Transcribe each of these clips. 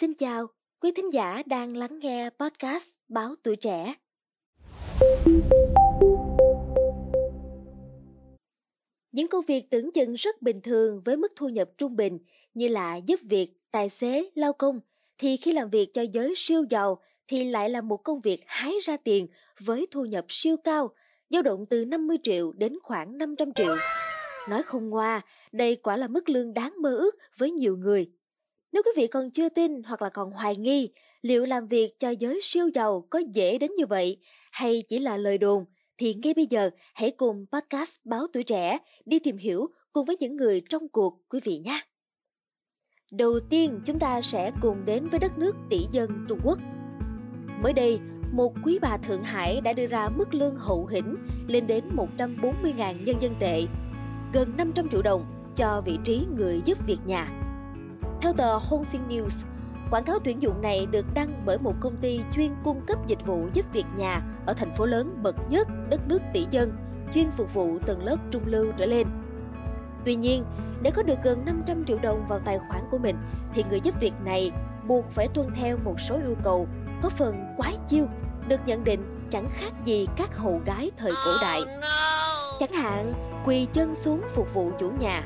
Xin chào, quý thính giả đang lắng nghe podcast Báo Tuổi Trẻ. Những công việc tưởng chừng rất bình thường với mức thu nhập trung bình như là giúp việc, tài xế, lao công, thì khi làm việc cho giới siêu giàu thì lại là một công việc hái ra tiền với thu nhập siêu cao, dao động từ 50 triệu đến khoảng 500 triệu. Nói không ngoa, đây quả là mức lương đáng mơ ước với nhiều người. Nếu quý vị còn chưa tin hoặc là còn hoài nghi liệu làm việc cho giới siêu giàu có dễ đến như vậy hay chỉ là lời đồn, thì ngay bây giờ hãy cùng podcast Báo Tuổi Trẻ đi tìm hiểu cùng với những người trong cuộc quý vị nhé. Đầu tiên chúng ta sẽ cùng đến với đất nước tỷ dân Trung Quốc. Mới đây, một quý bà Thượng Hải đã đưa ra mức lương hậu hĩnh lên đến 140.000 nhân dân tệ, gần 500 triệu đồng cho vị trí người giúp việc nhà. Theo tờ Hongxin News, quảng cáo tuyển dụng này được đăng bởi một công ty chuyên cung cấp dịch vụ giúp việc nhà ở thành phố lớn bậc nhất đất nước tỷ dân, chuyên phục vụ tầng lớp trung lưu trở lên. Tuy nhiên, để có được gần 500 triệu đồng vào tài khoản của mình thì người giúp việc này buộc phải tuân theo một số yêu cầu có phần quái chiêu, được nhận định chẳng khác gì các hầu gái thời cổ đại. Chẳng hạn, quỳ chân xuống phục vụ chủ nhà,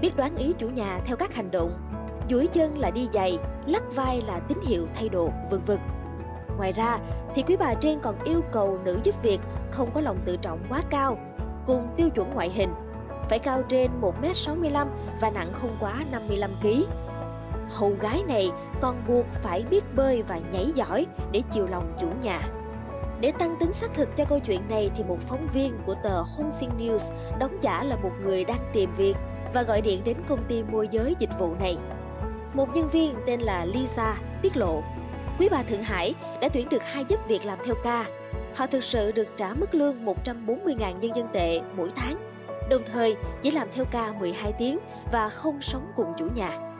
biết đoán ý chủ nhà theo các hành động duỗi chân là đi giày, lắc vai là tín hiệu thay đồ, vân vân. Ngoài ra thì quý bà trên còn yêu cầu nữ giúp việc không có lòng tự trọng quá cao, cùng tiêu chuẩn ngoại hình, phải cao trên 1m65 và nặng không quá 55kg. Hầu gái này còn buộc phải biết bơi và nhảy giỏi để chiều lòng chủ nhà. Để tăng tính xác thực cho câu chuyện này thì một phóng viên của tờ Hongxin News đóng giả là một người đang tìm việc và gọi điện đến công ty môi giới dịch vụ này. Một nhân viên tên là Lisa tiết lộ, quý bà Thượng Hải đã tuyển được hai giúp việc làm theo ca. Họ thực sự được trả mức lương 140.000 nhân dân tệ mỗi tháng, đồng thời chỉ làm theo ca 12 tiếng và không sống cùng chủ nhà.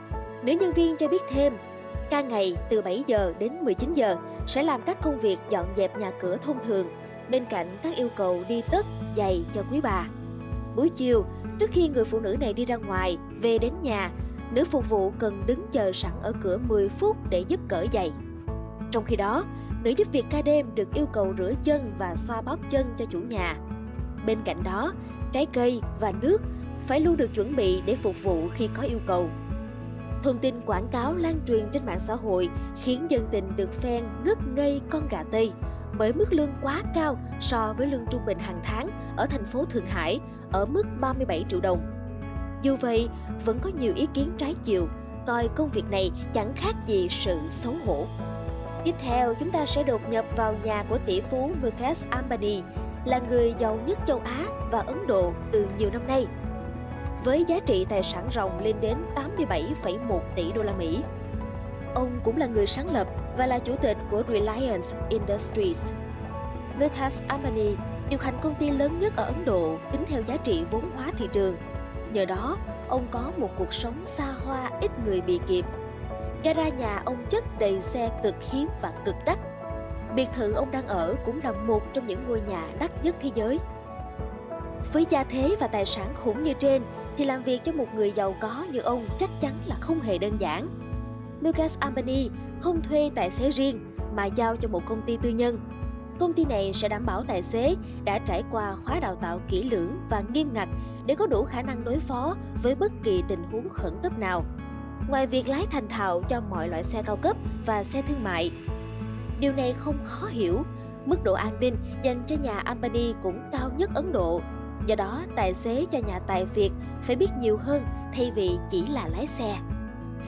Nữ nhân viên cho biết thêm, ca ngày từ 7 giờ đến 19 giờ sẽ làm các công việc dọn dẹp nhà cửa thông thường, bên cạnh các yêu cầu đi tất, giày cho quý bà. Buổi chiều, trước khi người phụ nữ này đi ra ngoài, về đến nhà nữ phục vụ cần đứng chờ sẵn ở cửa 10 phút để giúp cởi giày. Trong khi đó, nữ giúp việc ca đêm được yêu cầu rửa chân và xoa bóp chân cho chủ nhà. Bên cạnh đó, trái cây và nước phải luôn được chuẩn bị để phục vụ khi có yêu cầu. Thông tin quảng cáo lan truyền trên mạng xã hội khiến dân tình được phen ngất ngây con gà Tây bởi mức lương quá cao so với lương trung bình hàng tháng ở thành phố Thượng Hải ở mức 37 triệu đồng. Dù vậy, vẫn có nhiều ý kiến trái chiều, coi công việc này chẳng khác gì sự xấu hổ. Tiếp theo, chúng ta sẽ đột nhập vào nhà của tỷ phú Mukesh Ambani, là người giàu nhất châu Á và Ấn Độ từ nhiều năm nay. Với giá trị tài sản ròng lên đến 87,1 tỷ đô la Mỹ. Ông cũng là người sáng lập và là chủ tịch của Reliance Industries. Mukesh Ambani điều hành công ty lớn nhất ở Ấn Độ tính theo giá trị vốn hóa thị trường Nhờ đó, ông có một cuộc sống xa hoa ít người bị kịp. Gara nhà ông chất đầy xe cực hiếm và cực đắt. Biệt thự ông đang ở cũng là một trong những ngôi nhà đắt nhất thế giới. Với gia thế và tài sản khủng như trên, thì làm việc cho một người giàu có như ông chắc chắn là không hề đơn giản. Lucas Ambani không thuê tài xế riêng mà giao cho một công ty tư nhân. Công ty này sẽ đảm bảo tài xế đã trải qua khóa đào tạo kỹ lưỡng và nghiêm ngặt để có đủ khả năng đối phó với bất kỳ tình huống khẩn cấp nào. Ngoài việc lái thành thạo cho mọi loại xe cao cấp và xe thương mại, điều này không khó hiểu. Mức độ an ninh dành cho nhà Ambani cũng cao nhất Ấn Độ. Do đó, tài xế cho nhà tài Việt phải biết nhiều hơn thay vì chỉ là lái xe.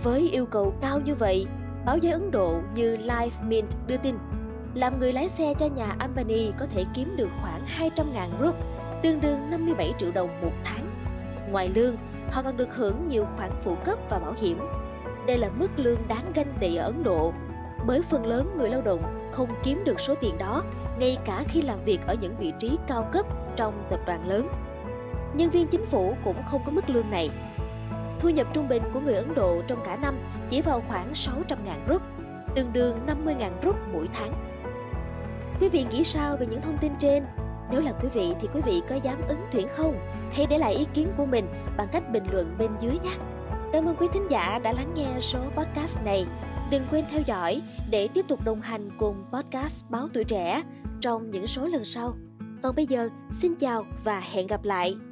Với yêu cầu cao như vậy, báo giới Ấn Độ như Life Mint đưa tin, làm người lái xe cho nhà Ambani có thể kiếm được khoảng 200.000 rúp tương đương 57 triệu đồng một tháng. Ngoài lương, họ còn được hưởng nhiều khoản phụ cấp và bảo hiểm. Đây là mức lương đáng ganh tị ở Ấn Độ, bởi phần lớn người lao động không kiếm được số tiền đó ngay cả khi làm việc ở những vị trí cao cấp trong tập đoàn lớn. Nhân viên chính phủ cũng không có mức lương này. Thu nhập trung bình của người Ấn Độ trong cả năm chỉ vào khoảng 600.000 rúp, tương đương 50.000 rúp mỗi tháng. Quý vị nghĩ sao về những thông tin trên? Nếu là quý vị thì quý vị có dám ứng tuyển không? Hãy để lại ý kiến của mình bằng cách bình luận bên dưới nhé. Cảm ơn quý thính giả đã lắng nghe số podcast này. Đừng quên theo dõi để tiếp tục đồng hành cùng podcast Báo Tuổi Trẻ trong những số lần sau. Còn bây giờ, xin chào và hẹn gặp lại!